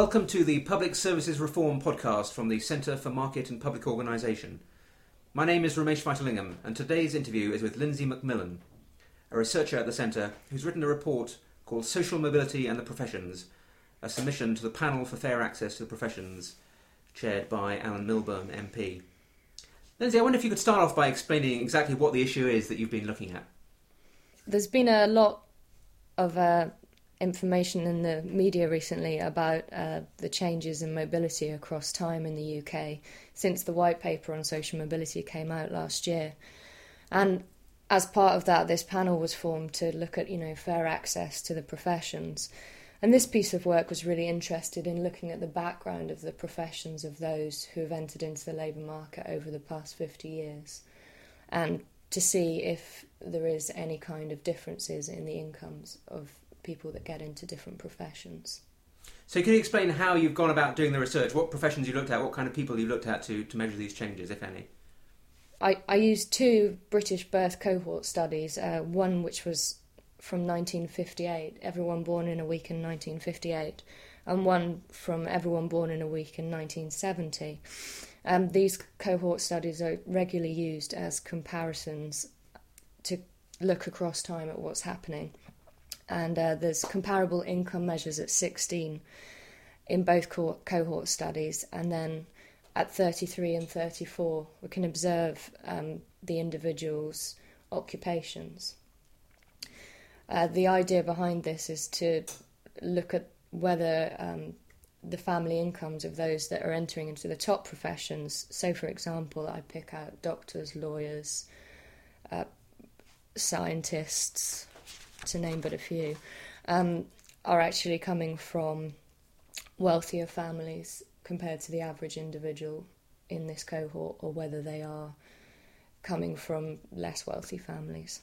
Welcome to the Public Services Reform podcast from the Centre for Market and Public Organisation. My name is Ramesh Vitalingham, and today's interview is with Lindsay Macmillan, a researcher at the Centre who's written a report called Social Mobility and the Professions, a submission to the Panel for Fair Access to the Professions, chaired by Alan Milburn MP. Lindsay, I wonder if you could start off by explaining exactly what the issue is that you've been looking at. There's been a lot of uh, information in the media recently about uh, the changes in mobility across time in the UK since the white paper on social mobility came out last year. And as part of that, this panel was formed to look at, you know, fair access to the professions. And this piece of work was really interested in looking at the background of the professions of those who have entered into the labour market over the past 50 years and to see if there is any kind of differences in the incomes of people that get into different professions. So, can you explain how you've gone about doing the research? What professions you looked at? What kind of people you looked at to, to measure these changes, if any? I, I used two British birth cohort studies, uh, one which was from 1958, everyone born in a week in 1958, and one from everyone born in a week in 1970. Um, these cohort studies are regularly used as comparisons to look across time at what's happening and uh, there's comparable income measures at 16 in both co- cohort studies, and then at 33 and 34, we can observe um, the individual's occupations. Uh, the idea behind this is to look at whether um, the family incomes of those that are entering into the top professions, so for example, I pick out doctors, lawyers, uh, scientists, to name but a few, um, are actually coming from wealthier families compared to the average individual in this cohort, or whether they are coming from less wealthy families.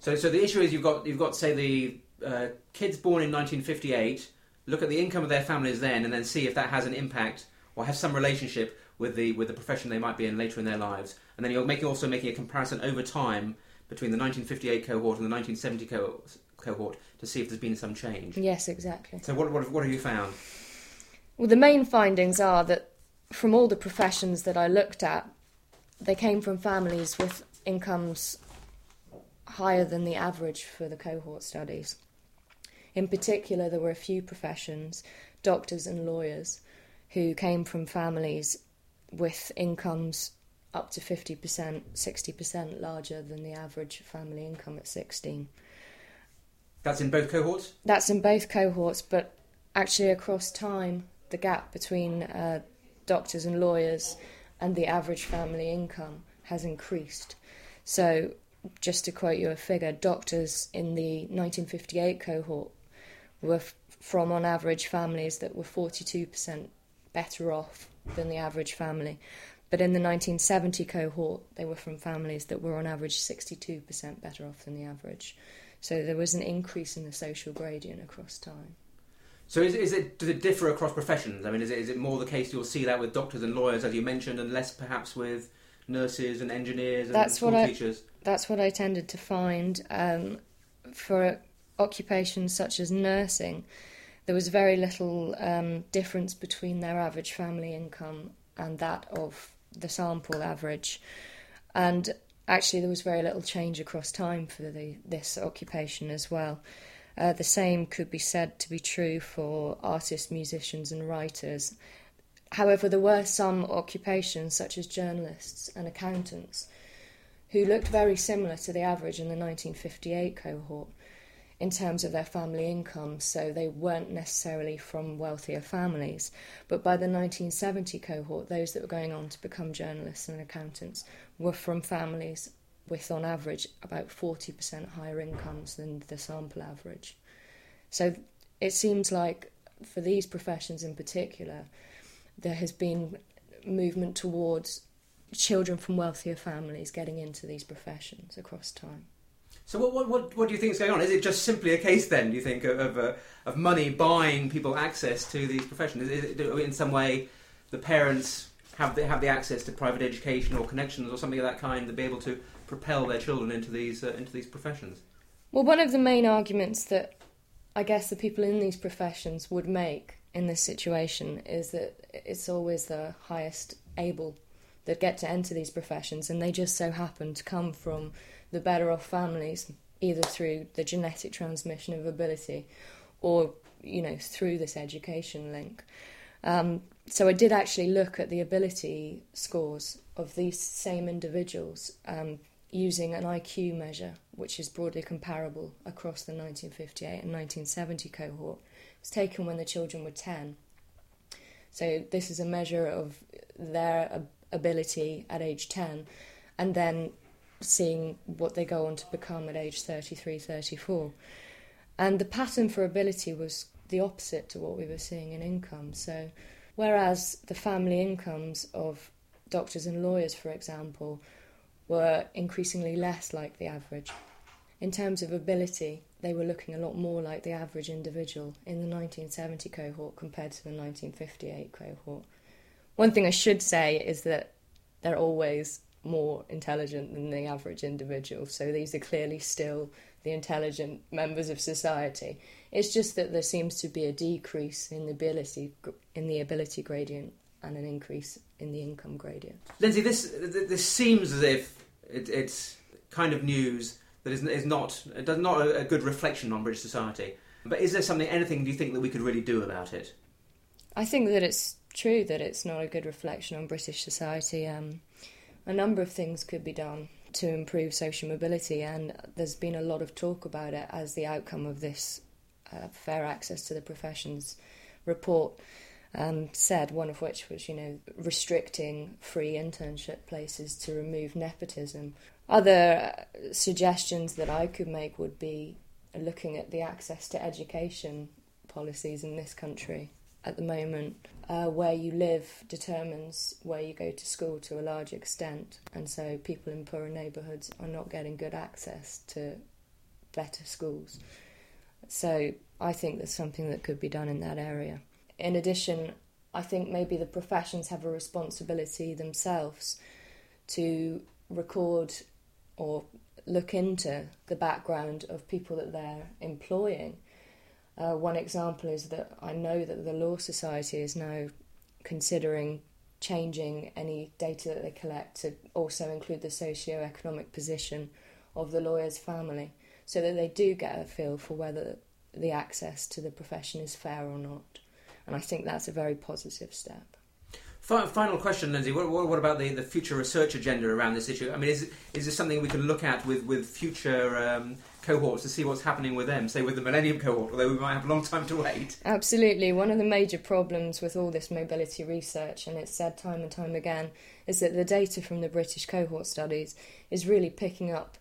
So, so the issue is you've got you've got say the uh, kids born in 1958. Look at the income of their families then, and then see if that has an impact or has some relationship with the with the profession they might be in later in their lives. And then you're making also making a comparison over time between the 1958 cohort and the 1970 co- cohort to see if there's been some change. Yes, exactly. So, what, what, what have you found? Well, the main findings are that from all the professions that I looked at, they came from families with incomes higher than the average for the cohort studies. In particular, there were a few professions, doctors and lawyers, who came from families with incomes up to 50%, 60% larger than the average family income at 16. That's in both cohorts? That's in both cohorts, but actually across time, the gap between uh, doctors and lawyers and the average family income has increased. So, just to quote you a figure, doctors in the 1958 cohort were f- from, on average, families that were 42% better off than the average family. But in the 1970 cohort, they were from families that were on average 62% better off than the average. So there was an increase in the social gradient across time. So is, is it does it differ across professions? I mean, is it is it more the case you'll see that with doctors and lawyers, as you mentioned, and less perhaps with nurses and engineers and that's school what teachers? I, that's what I tended to find um, for occupations such as nursing. There was very little um, difference between their average family income and that of the sample average. And actually, there was very little change across time for the, this occupation as well. Uh, the same could be said to be true for artists, musicians, and writers. However, there were some occupations, such as journalists and accountants, who looked very similar to the average in the 1958 cohort in terms of their family income, so they weren't necessarily from wealthier families. But by the 1970 cohort, those that were going on to become journalists and accountants were from families with, on average, about 40% higher incomes than the sample average. So it seems like for these professions in particular, there has been movement towards children from wealthier families getting into these professions across time. So what, what, what, do you think is going on? Is it just simply a case then, do you think, of, of, uh, of money buying people access to these professions? Is it in some way the parents have the, have the access to private education or connections or something of that kind to be able to propel their children into these, uh, into these professions? Well, one of the main arguments that I guess the people in these professions would make in this situation is that it's always the highest able that get to enter these professions, and they just so happen to come from the better off families, either through the genetic transmission of ability or you know through this education link. Um, so I did actually look at the ability scores of these same individuals um, using an IQ measure, which is broadly comparable across the 1958 and 1970 cohort. It was taken when the children were 10. So this is a measure of their ability at age 10 and then seeing what they go on to become at age 33, 34. And the pattern for ability was the opposite to what we were seeing in income. So, whereas the family incomes of doctors and lawyers, for example, were increasingly less like the average, in terms of ability, they were looking a lot more like the average individual in the 1970 cohort compared to the 1958 cohort. One thing I should say is that they're always more intelligent than the average individual, so these are clearly still the intelligent members of society. It's just that there seems to be a decrease in the ability in the ability gradient and an increase in the income gradient. Lindsay, this this seems as if it, it's kind of news that is, is not does not a, a good reflection on British society. But is there something, anything do you think that we could really do about it? I think that it's true that it's not a good reflection on British society. Um, a number of things could be done to improve social mobility, and there's been a lot of talk about it as the outcome of this uh, fair access to the professions report um, said. One of which was, you know, restricting free internship places to remove nepotism. Other uh, suggestions that I could make would be looking at the access to education policies in this country at the moment. Uh, where you live determines where you go to school to a large extent, and so people in poorer neighbourhoods are not getting good access to better schools. So I think there's something that could be done in that area. In addition, I think maybe the professions have a responsibility themselves to record or look into the background of people that they're employing uh, one example is that I know that the Law Society is now considering changing any data that they collect to also include the socio-economic position of the lawyer's family so that they do get a feel for whether the access to the profession is fair or not. And I think that's a very positive step. Final question, Lindsay. What, what, about the, the future research agenda around this issue? I mean, is, is this something we can look at with, with future um, cohorts to see what's happening with them, say with the Millennium cohort, although we might have a long time to wait? Absolutely. One of the major problems with all this mobility research, and it's said time and time again, is that the data from the British cohort studies is really picking up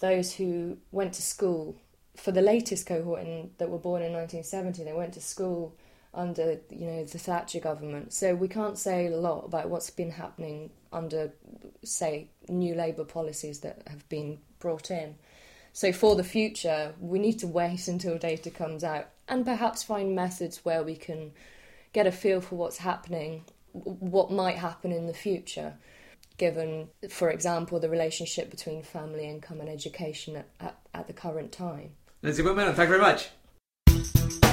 those who went to school. For the latest cohort in, that were born in 1970, they went to school under you know the Thatcher government. So we can't say a lot about what's been happening under, say, new Labour policies that have been brought in. So for the future, we need to wait until data comes out and perhaps find methods where we can get a feel for what's happening, what might happen in the future, given, for example, the relationship between family income and education at, at, at the current time. Lindsay Whitman, thank you very much.